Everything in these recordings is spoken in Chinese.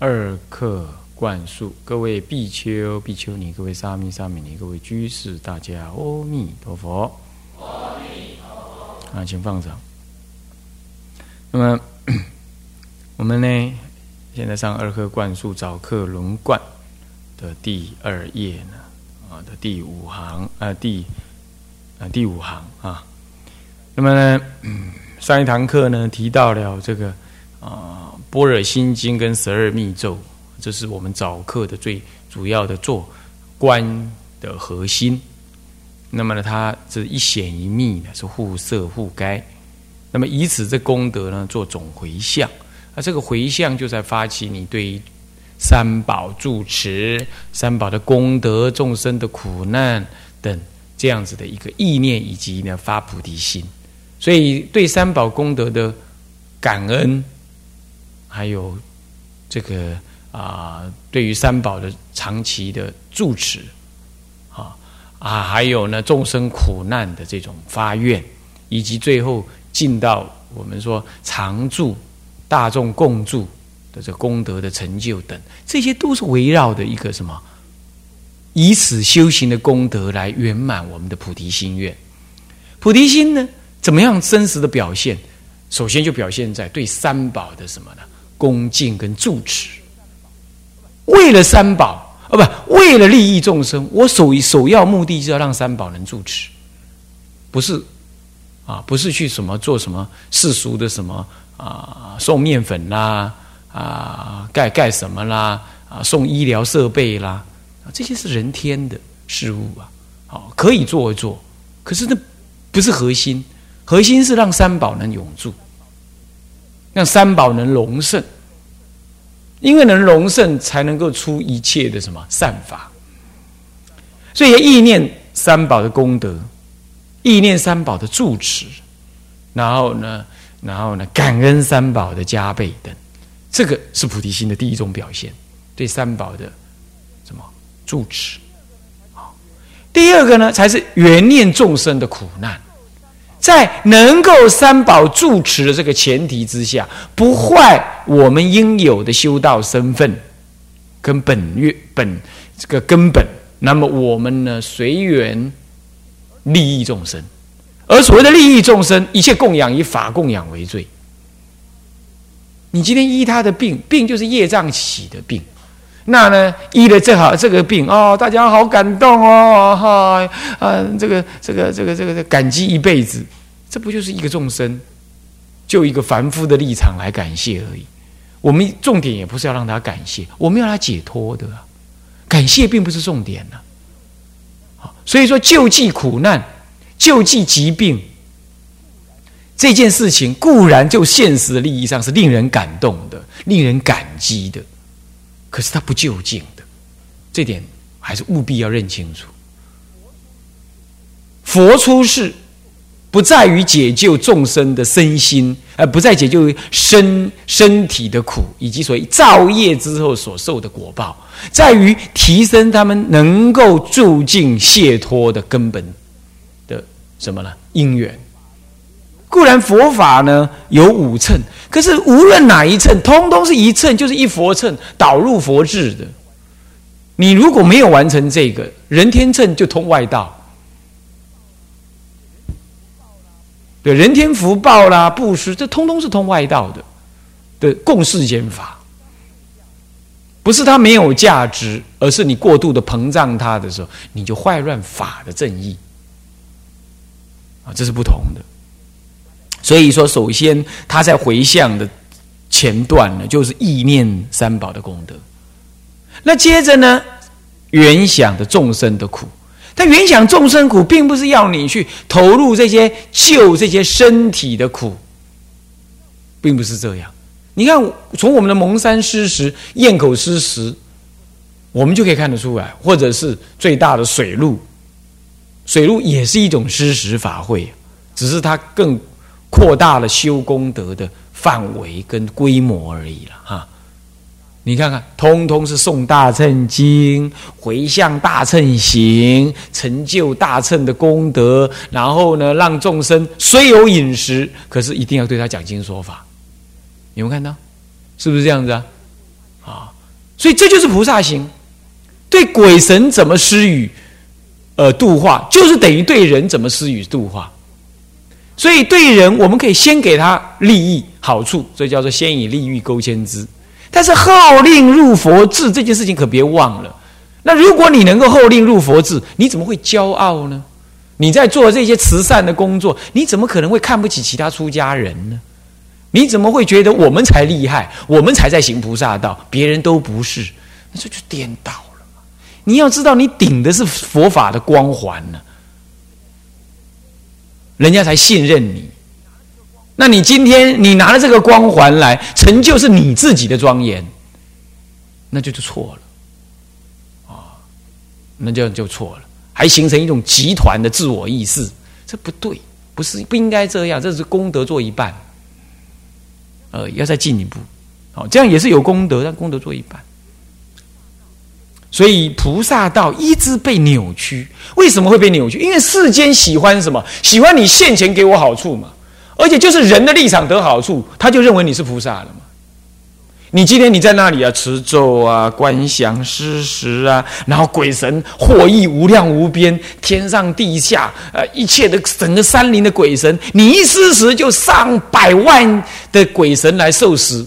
二课灌输，各位比丘、比丘尼，各位沙弥、沙弥尼，各位居士，大家阿弥陀佛。阿弥陀佛。啊，请放掌。那么，我们呢，现在上二课灌输早课轮灌的第二页呢，啊的第五行啊第啊第五行啊。那么呢，上一堂课呢提到了这个啊《般若心经》跟十二密咒，这是我们早课的最主要的做观的核心。那么呢，它这一显一密呢是互摄互该。那么以此这功德呢做总回向，那这个回向就在发起你对三宝住持、三宝的功德、众生的苦难等这样子的一个意念，以及呢发菩提心。所以，对三宝功德的感恩，还有这个啊，对于三宝的长期的住持，啊啊，还有呢众生苦难的这种发愿，以及最后进到我们说常住大众共住的这功德的成就等，这些都是围绕的一个什么？以此修行的功德来圆满我们的菩提心愿。菩提心呢？怎么样真实的表现？首先就表现在对三宝的什么呢？恭敬跟住持。为了三宝，啊，不，为了利益众生，我首首要目的就要让三宝能住持，不是啊，不是去什么做什么世俗的什么啊，送面粉啦，啊，盖盖什么啦，啊，送医疗设备啦，这些是人天的事物啊，好，可以做一做，可是那不是核心。核心是让三宝能永驻，让三宝能隆盛，因为能隆盛，才能够出一切的什么善法。所以意念三宝的功德，意念三宝的住持，然后呢，然后呢，感恩三宝的加倍等，这个是菩提心的第一种表现，对三宝的什么住持。好，第二个呢，才是缘念众生的苦难。在能够三宝住持的这个前提之下，不坏我们应有的修道身份跟本月本这个根本，那么我们呢随缘利益众生，而所谓的利益众生，一切供养以法供养为最。你今天医他的病，病就是业障起的病，那呢医了这好这个病哦，大家好感动哦，哈，嗯，这个这个这个这个感激一辈子。这不就是一个众生，就一个凡夫的立场来感谢而已。我们重点也不是要让他感谢，我们要他解脱的。感谢并不是重点呢。好，所以说救济苦难、救济疾病这件事情，固然就现实的利益上是令人感动的、令人感激的，可是他不究竟的，这点还是务必要认清楚。佛出世。不在于解救众生的身心，而不在解救身身体的苦，以及所谓造业之后所受的果报，在于提升他们能够住进解脱的根本的什么呢？因缘。固然佛法呢有五乘，可是无论哪一乘，通通是一乘，就是一佛乘导入佛智的。你如果没有完成这个人天乘，就通外道。对人天福报啦，布施，这通通是通外道的的共世间法，不是它没有价值，而是你过度的膨胀它的时候，你就坏乱法的正义啊，这是不同的。所以说，首先他在回向的前段呢，就是意念三宝的功德，那接着呢，原想的众生的苦。他原想众生苦，并不是要你去投入这些救这些身体的苦，并不是这样。你看，从我们的蒙山施食、堰口施食，我们就可以看得出来，或者是最大的水路，水路也是一种施食法会，只是它更扩大了修功德的范围跟规模而已了哈。你看看，通通是诵大乘经，回向大乘行，成就大乘的功德，然后呢，让众生虽有饮食，可是一定要对他讲经说法。有没有看到？是不是这样子啊？啊，所以这就是菩萨行。对鬼神怎么施予呃度化，就是等于对人怎么施予度化。所以对人，我们可以先给他利益好处，所以叫做先以利欲勾牵之。但是后令入佛智这件事情可别忘了。那如果你能够后令入佛智，你怎么会骄傲呢？你在做这些慈善的工作，你怎么可能会看不起其他出家人呢？你怎么会觉得我们才厉害，我们才在行菩萨道，别人都不是？那这就颠倒了嘛！你要知道，你顶的是佛法的光环呢，人家才信任你。那你今天你拿了这个光环来成就是你自己的庄严，那就就错了，啊，那就就错了，还形成一种集团的自我意识，这不对，不是不应该这样，这是功德做一半，呃，要再进一步，好，这样也是有功德，但功德做一半，所以菩萨道一直被扭曲，为什么会被扭曲？因为世间喜欢什么？喜欢你现前给我好处嘛。而且就是人的立场得好处，他就认为你是菩萨了嘛。你今天你在那里啊，持咒啊，观想施食啊，然后鬼神获益无量无边，天上地下呃一切的整个山林的鬼神，你一施食就上百万的鬼神来受食。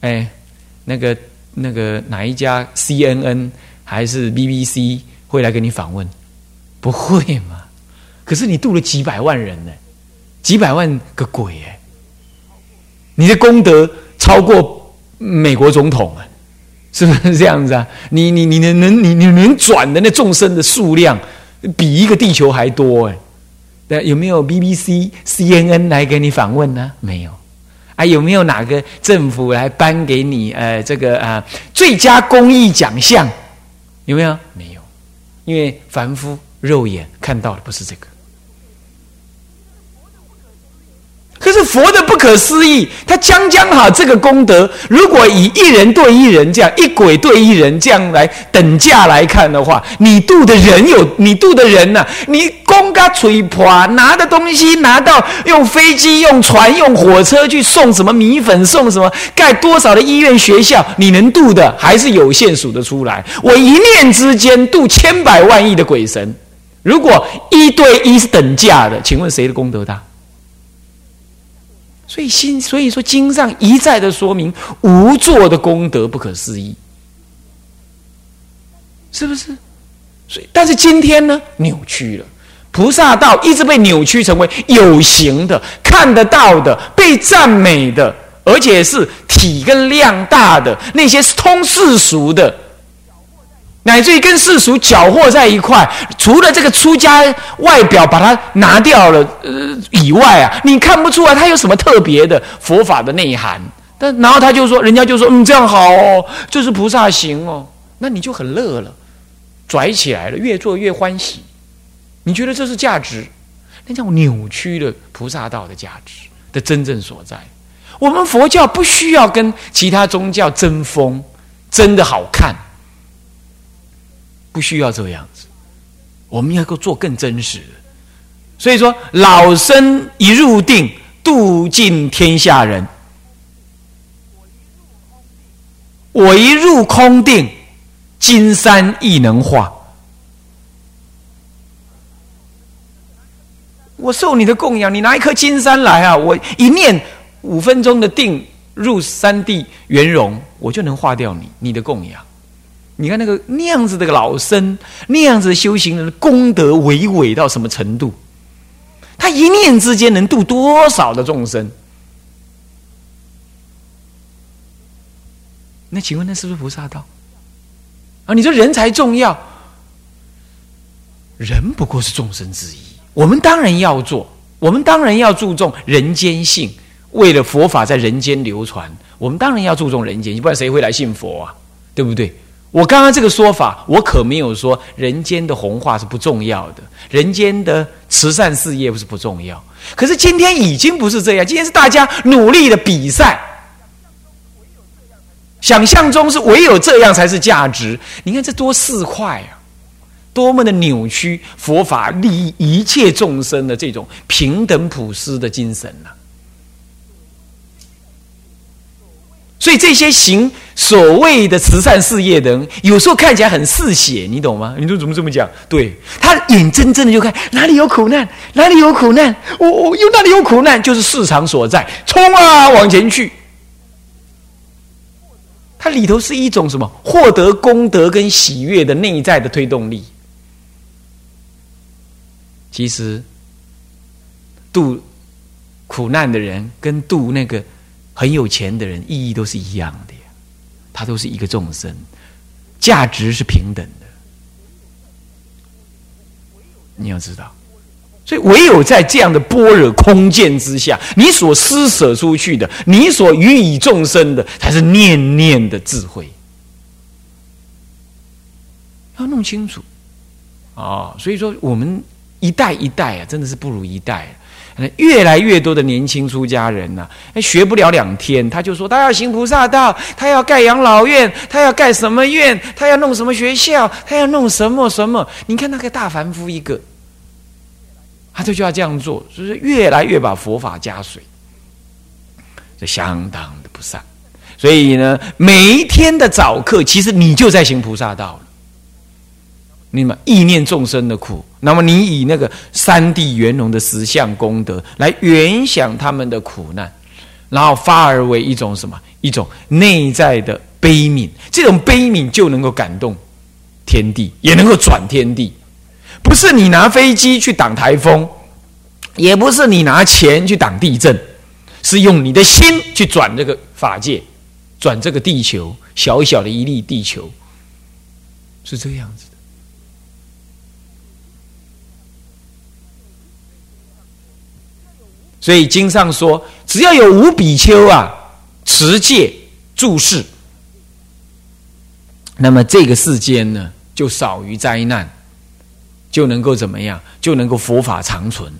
哎，那个那个哪一家 CNN 还是 BBC 会来给你访问？不会嘛？可是你度了几百万人呢？几百万个鬼哎！你的功德超过美国总统啊，是不是这样子啊？你你你能能你你能转的那众生的数量，比一个地球还多哎！那，有没有 BBC、CNN 来给你访问呢？没有还？有没有哪个政府来颁给你呃这个啊最佳公益奖项？有没有？没有，因为凡夫肉眼看到的不是这个。可是佛的不可思议，他将将好这个功德，如果以一人对一人这样，一鬼对一人这样来等价来看的话，你度的人有你度的人呐，你公家吹破拿的东西拿到用飞机、用船、用火车去送什么米粉，送什么盖多少的医院学校，你能度的还是有限数的出来。我一念之间度千百万亿的鬼神，如果一对一是等价的，请问谁的功德大？所以心，所以说经上一再的说明无作的功德不可思议，是不是？所以，但是今天呢，扭曲了，菩萨道一直被扭曲成为有形的、看得到的、被赞美的，而且是体跟量大的那些通世俗的。乃至于跟世俗搅和在一块，除了这个出家外表把它拿掉了呃以外啊，你看不出来他有什么特别的佛法的内涵。但然后他就说，人家就说，嗯，这样好哦，就是菩萨行哦，那你就很乐了，拽起来了，越做越欢喜。你觉得这是价值？那叫扭曲了菩萨道的价值的真正所在。我们佛教不需要跟其他宗教争锋，争的好看。不需要这样子，我们要够做更真实的。所以说，老僧一入定，度尽天下人。我一入空定，金山亦能化。我受你的供养，你拿一颗金山来啊！我一念五分钟的定，入三地圆融，我就能化掉你你的供养。你看那个那样子的老僧，那样子的修行人，功德伟伟到什么程度？他一念之间能度多少的众生？那请问那是不是菩萨道？啊，你说人才重要，人不过是众生之一。我们当然要做，我们当然要注重人间性。为了佛法在人间流传，我们当然要注重人间，不然谁会来信佛啊？对不对？我刚刚这个说法，我可没有说人间的红化是不重要的，人间的慈善事业不是不重要。可是今天已经不是这样，今天是大家努力的比赛。想象中是唯有这样才是价值。你看这多四块啊，多么的扭曲佛法利益一切众生的这种平等普施的精神呐！所以这些行所谓的慈善事业的人，有时候看起来很嗜血，你懂吗？你说怎么这么讲？对他眼睁睁的就看哪里有苦难，哪里有苦难，我我又哪里有苦难，就是市场所在，冲啊往前去。它里头是一种什么？获得功德跟喜悦的内在的推动力。其实度苦难的人跟度那个。很有钱的人，意义都是一样的呀，他都是一个众生，价值是平等的。你要知道，所以唯有在这样的般若空见之下，你所施舍出去的，你所予以众生的，才是念念的智慧。要弄清楚啊！所以说，我们一代一代啊，真的是不如一代。越来越多的年轻出家人呐，学不了两天，他就说他要行菩萨道，他要盖养老院，他要盖什么院，他要弄什么学校，他要弄什么什么。你看那个大凡夫一个，他就就要这样做，就是越来越把佛法加水，这相当的不善。所以呢，每一天的早课，其实你就在行菩萨道了。你们意念众生的苦，那么你以那个三地圆融的实相功德来原想他们的苦难，然后发而为一种什么？一种内在的悲悯，这种悲悯就能够感动天地，也能够转天地。不是你拿飞机去挡台风，也不是你拿钱去挡地震，是用你的心去转这个法界，转这个地球，小小的一粒地球，是这样子。所以经上说，只要有五比丘啊持戒注释，那么这个世间呢就少于灾难，就能够怎么样？就能够佛法长存。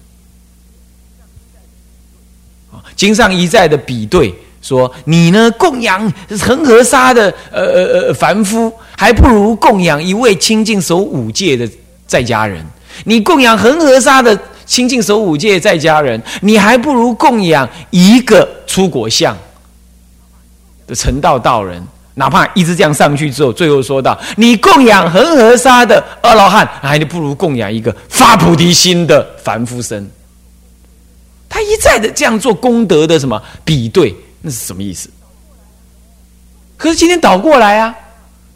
经上一再的比对说，你呢供养恒河沙的呃呃呃凡夫，还不如供养一位清净守五戒的在家人。你供养恒河沙的。清净守五戒在家人，你还不如供养一个出国相的成道道人，哪怕一直这样上去之后，最后说到你供养恒河沙的二老汉，还不如供养一个发菩提心的凡夫身。他一再的这样做功德的什么比对，那是什么意思？可是今天倒过来啊。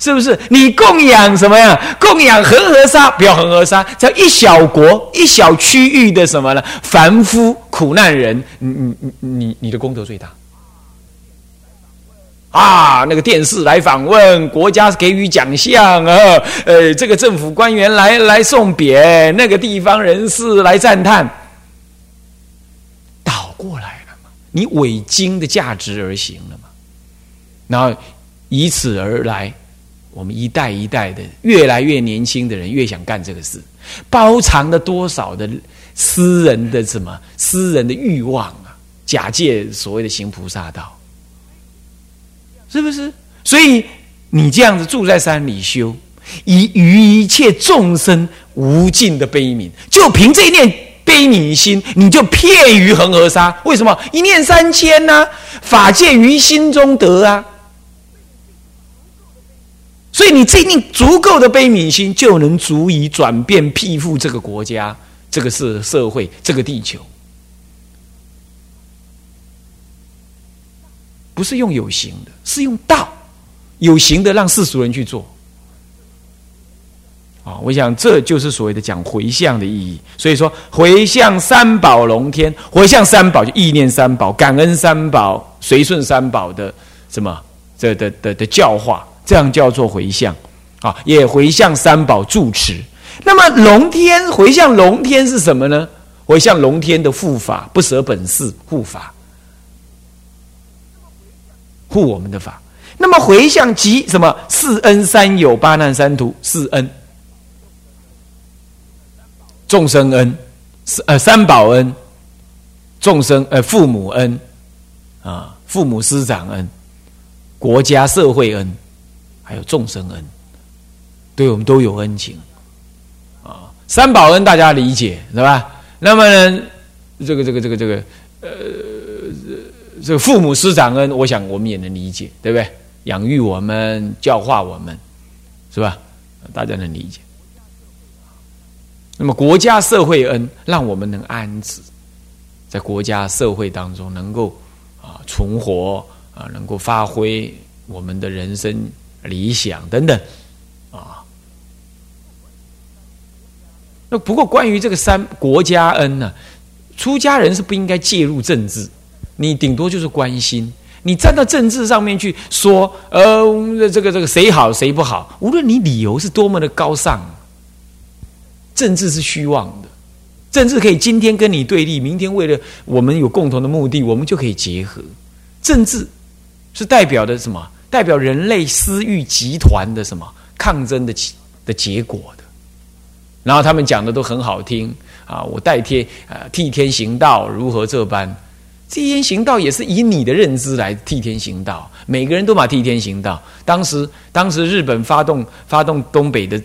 是不是你供养什么呀？供养恒河沙，不要恒河沙，叫一小国、一小区域的什么呢？凡夫苦难人，你你你你的功德最大啊！那个电视来访问，国家给予奖项啊，呃，这个政府官员来来送匾，那个地方人士来赞叹，倒过来了嘛？你伪经的价值而行了嘛？然后以此而来。我们一代一代的越来越年轻的人越想干这个事，包藏了多少的私人的什么私人的欲望啊？假借所谓的行菩萨道，是不是？所以你这样子住在山里修，以于一切众生无尽的悲悯，就凭这一念悲悯心，你就骗于恒河沙。为什么一念三千呢？法界于心中得啊。所以你这一定足够的悲悯心，就能足以转变庇护这个国家、这个社社会、这个地球。不是用有形的，是用道有形的，让世俗人去做。啊，我想这就是所谓的讲回向的意义。所以说，回向三宝龙天，回向三宝就意念三宝、感恩三宝、随顺三宝的什么这的的的教化。这样叫做回向，啊，也回向三宝住持。那么龙天回向龙天是什么呢？回向龙天的护法，不舍本事护法，护我们的法。那么回向即什么？四恩三有八难三途，四恩，众生恩，呃三宝恩，众生呃父母恩，啊父母师长恩，国家社会恩，还有众生恩，对我们都有恩情。啊三宝恩大家理解是吧？那么这个这个这个这个呃这个父母师长恩，我想我们也能理解，对不对？养育我们，教化我们，是吧？大家能理解。那么国家社会恩，让我们能安置，在国家社会当中能够啊存活啊，能够发挥我们的人生理想等等啊。那不过关于这个三国家恩呢，出家人是不应该介入政治，你顶多就是关心。你站到政治上面去说，呃，这个这个谁好谁不好，无论你理由是多么的高尚，政治是虚妄的。政治可以今天跟你对立，明天为了我们有共同的目的，我们就可以结合。政治是代表的什么？代表人类私欲集团的什么抗争的的结果的。然后他们讲的都很好听啊，我代替呃替天行道，如何这般？替天行道也是以你的认知来替天行道，每个人都把替天行道。当时，当时日本发动发动东北的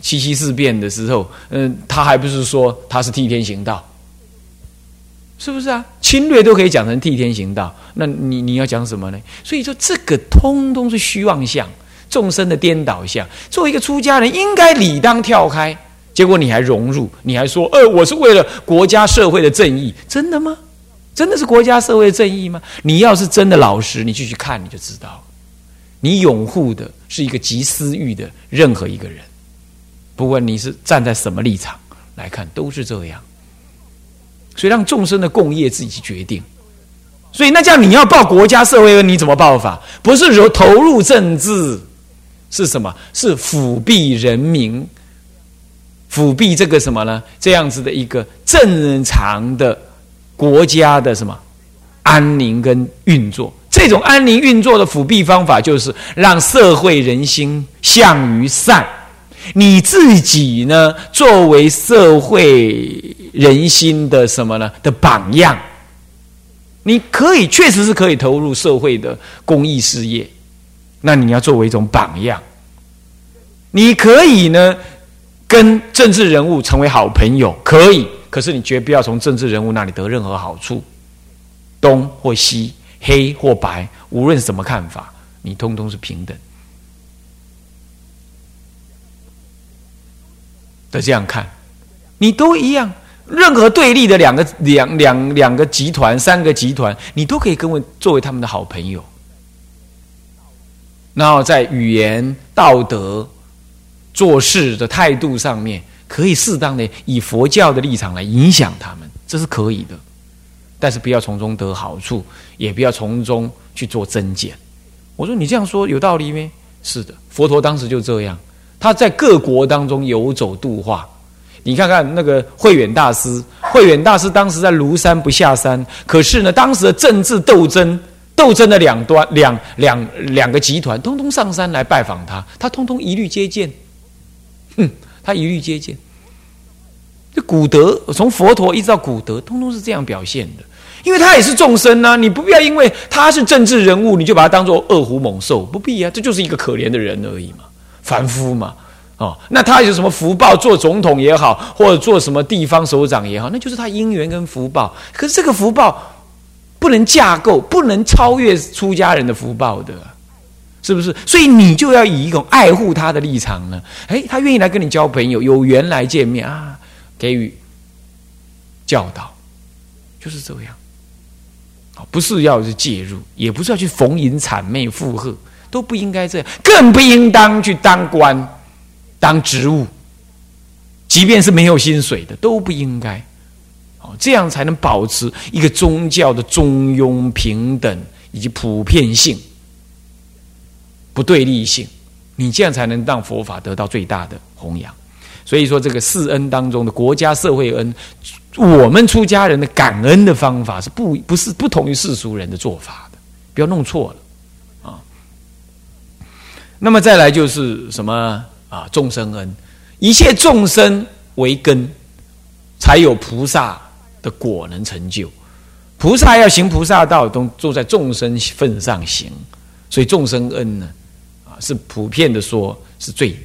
七七事变的时候，嗯，他还不是说他是替天行道，是不是啊？侵略都可以讲成替天行道，那你你要讲什么呢？所以说，这个通通是虚妄相，众生的颠倒相。作为一个出家人，应该理当跳开，结果你还融入，你还说，呃，我是为了国家社会的正义，真的吗？真的是国家社会正义吗？你要是真的老实，你继续看你就知道，你拥护的是一个极私欲的任何一个人，不管你是站在什么立场来看，都是这样。所以让众生的共业自己去决定。所以那叫你要报国家社会，你怎么报法？不是说投入政治，是什么？是辅弼人民，辅弼这个什么呢？这样子的一个正常的。国家的什么安宁跟运作？这种安宁运作的辅弼方法，就是让社会人心向于善。你自己呢，作为社会人心的什么呢的榜样，你可以确实是可以投入社会的公益事业。那你要作为一种榜样，你可以呢跟政治人物成为好朋友，可以。可是你绝不要从政治人物那里得任何好处，东或西，黑或白，无论什么看法，你通通是平等的。这样看，你都一样。任何对立的两个两两两个集团、三个集团，你都可以跟为作为他们的好朋友。然后在语言、道德、做事的态度上面。可以适当的以佛教的立场来影响他们，这是可以的，但是不要从中得好处，也不要从中去做增减。我说你这样说有道理吗？是的，佛陀当时就这样，他在各国当中游走度化。你看看那个慧远大师，慧远大师当时在庐山不下山，可是呢，当时的政治斗争，斗争的两端两两两个集团，通通上山来拜访他，他通通一律接见，哼。他一律接见，这古德从佛陀一直到古德，通通是这样表现的。因为他也是众生啊，你不必要因为他是政治人物，你就把他当做恶虎猛兽，不必啊，这就是一个可怜的人而已嘛，凡夫嘛。哦，那他有什么福报？做总统也好，或者做什么地方首长也好，那就是他因缘跟福报。可是这个福报不能架构，不能超越出家人的福报的。是不是？所以你就要以一种爱护他的立场呢？哎，他愿意来跟你交朋友，有缘来见面啊，给予教导，就是这样。不是要去介入，也不是要去逢迎谄媚附和，都不应该这样，更不应当去当官、当职务，即便是没有薪水的，都不应该。哦，这样才能保持一个宗教的中庸、平等以及普遍性。不对立性，你这样才能让佛法得到最大的弘扬。所以说，这个四恩当中的国家社会恩，我们出家人的感恩的方法是不不是不同于世俗人的做法的，不要弄错了啊那么再来就是什么啊？众生恩，一切众生为根，才有菩萨的果能成就。菩萨要行菩萨道，都坐在众生份上行，所以众生恩呢，啊，是普遍的说，是最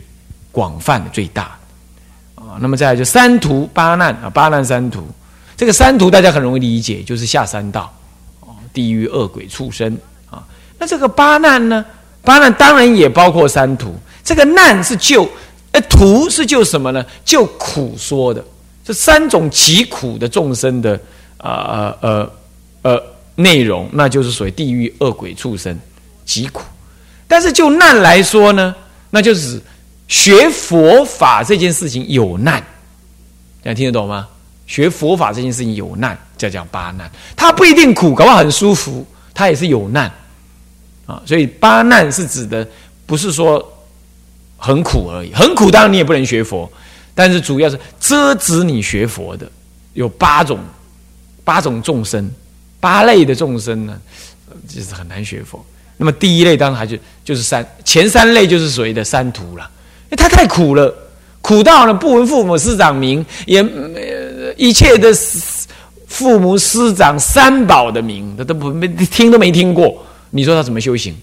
广泛的、最大的啊。那么再来就三途八难啊，八难三途，这个三途大家很容易理解，就是下三道，哦，地狱、恶鬼、畜生啊。那这个八难呢？八难当然也包括三途。这个难是救，呃，图是救什么呢？救苦说的，这三种极苦的众生的啊呃。呃，内容那就是属于地狱恶鬼畜生极苦，但是就难来说呢，那就是学佛法这件事情有难，大家听得懂吗？学佛法这件事情有难，叫讲八难，它不一定苦，搞不好很舒服，它也是有难啊。所以八难是指的不是说很苦而已，很苦当然你也不能学佛，但是主要是遮止你学佛的有八种八种众生。八类的众生呢，就是很难学佛。那么第一类当然还是就是三前三类就是所谓的三途了，因为他太苦了，苦到了不闻父母师长名，也一切的父母师长三宝的名，他都不没听都没听过。你说他怎么修行？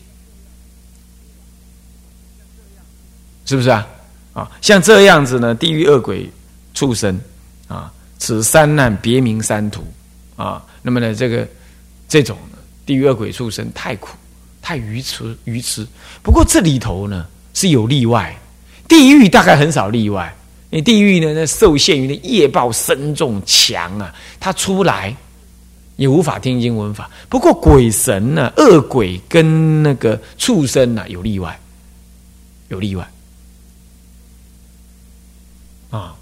是不是啊？啊，像这样子呢，地狱恶鬼畜生啊，此三难别名三途啊。那么呢，这个这种地狱恶鬼畜生太苦，太愚痴愚痴。不过这里头呢是有例外，地狱大概很少例外。因为地狱呢，那受限于那业报深重强啊，他出来也无法听经闻法。不过鬼神呢，恶鬼跟那个畜生呢有例外，有例外啊。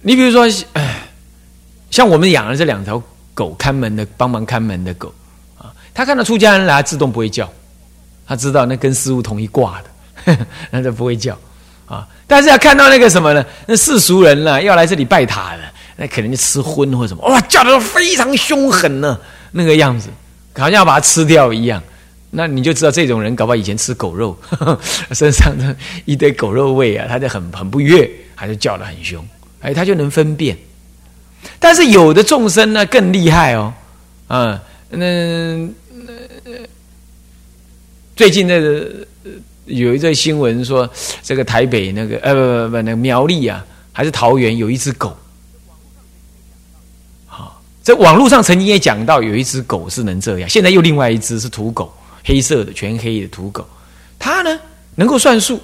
你比如说，像我们养了这两条狗，看门的帮忙看门的狗啊，他看到出家人来，自动不会叫，他知道那跟师傅同一挂的，那就不会叫啊。但是要看到那个什么呢？那世俗人呢，要来这里拜塔的，那可能就吃荤或什么，哇，叫的非常凶狠呢，那个样子，好像要把它吃掉一样。那你就知道这种人，搞不好以前吃狗肉，身上的一堆狗肉味啊，他就很很不悦，他就叫的很凶，哎，他就能分辨。但是有的众生呢更厉害哦，嗯，那最近那个有一则新闻说，这个台北那个呃不不不那个苗栗啊，还是桃园有一只狗，好，在网络上曾经也讲到有一只狗是能这样，现在又另外一只是土狗，黑色的全黑的土狗，它呢能够算数，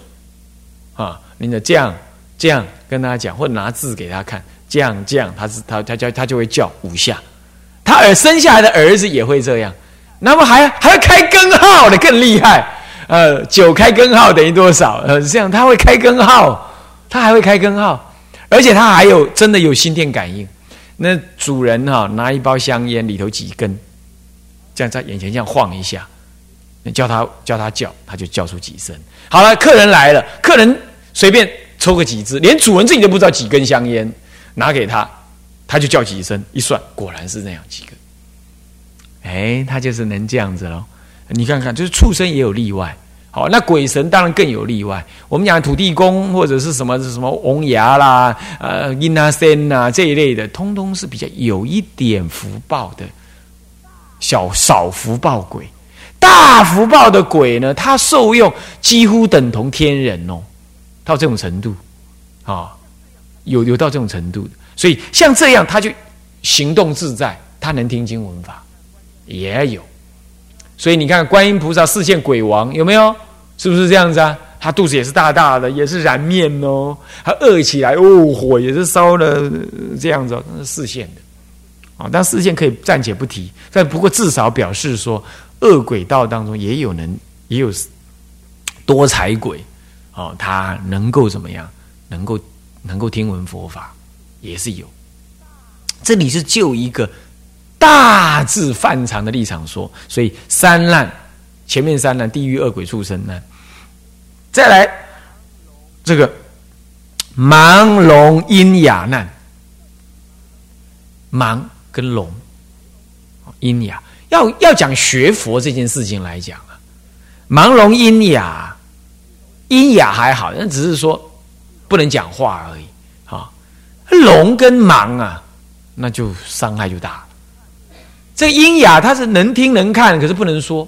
啊，你的这样这样跟他讲，或者拿字给他看。这样这样，他是他他叫他就会叫五下，他儿生下来的儿子也会这样，那么还还要开根号的更厉害，呃，九开根号等于多少？呃，这样他会开根号，他还会开根号，而且他还有真的有心电感应。那主人哈拿一包香烟里头几根，这样在眼前这样晃一下，叫他叫他叫，他就叫出几声。好了，客人来了，客人随便抽个几支，连主人自己都不知道几根香烟。拿给他，他就叫几声，一算果然是那样几个。哎，他就是能这样子喽。你看看，就是畜生也有例外。好，那鬼神当然更有例外。我们讲土地公或者是什么什么翁牙啦、呃阴啊仙呐这一类的，通通是比较有一点福报的小少福报鬼。大福报的鬼呢，他受用几乎等同天人哦，到这种程度啊。有有到这种程度的，所以像这样，他就行动自在，他能听经闻法，也有。所以你看，观音菩萨视线鬼王有没有？是不是这样子啊？他肚子也是大大的，也是燃面哦，他饿起来哦，火也是烧了这样子，那是视线的啊。但事件可以暂且不提，但不过至少表示说，恶鬼道当中也有能，也有多才鬼哦，他能够怎么样？能够。能够听闻佛法，也是有。这里是就一个大致范常的立场说，所以三难，前面三难，地狱恶鬼畜生难，再来这个盲聋阴哑难，盲跟聋，阴哑要要讲学佛这件事情来讲啊，盲聋音哑，音哑还好，那只是说不能讲话而已。啊，聋跟盲啊，那就伤害就大了。这音哑他是能听能看，可是不能说。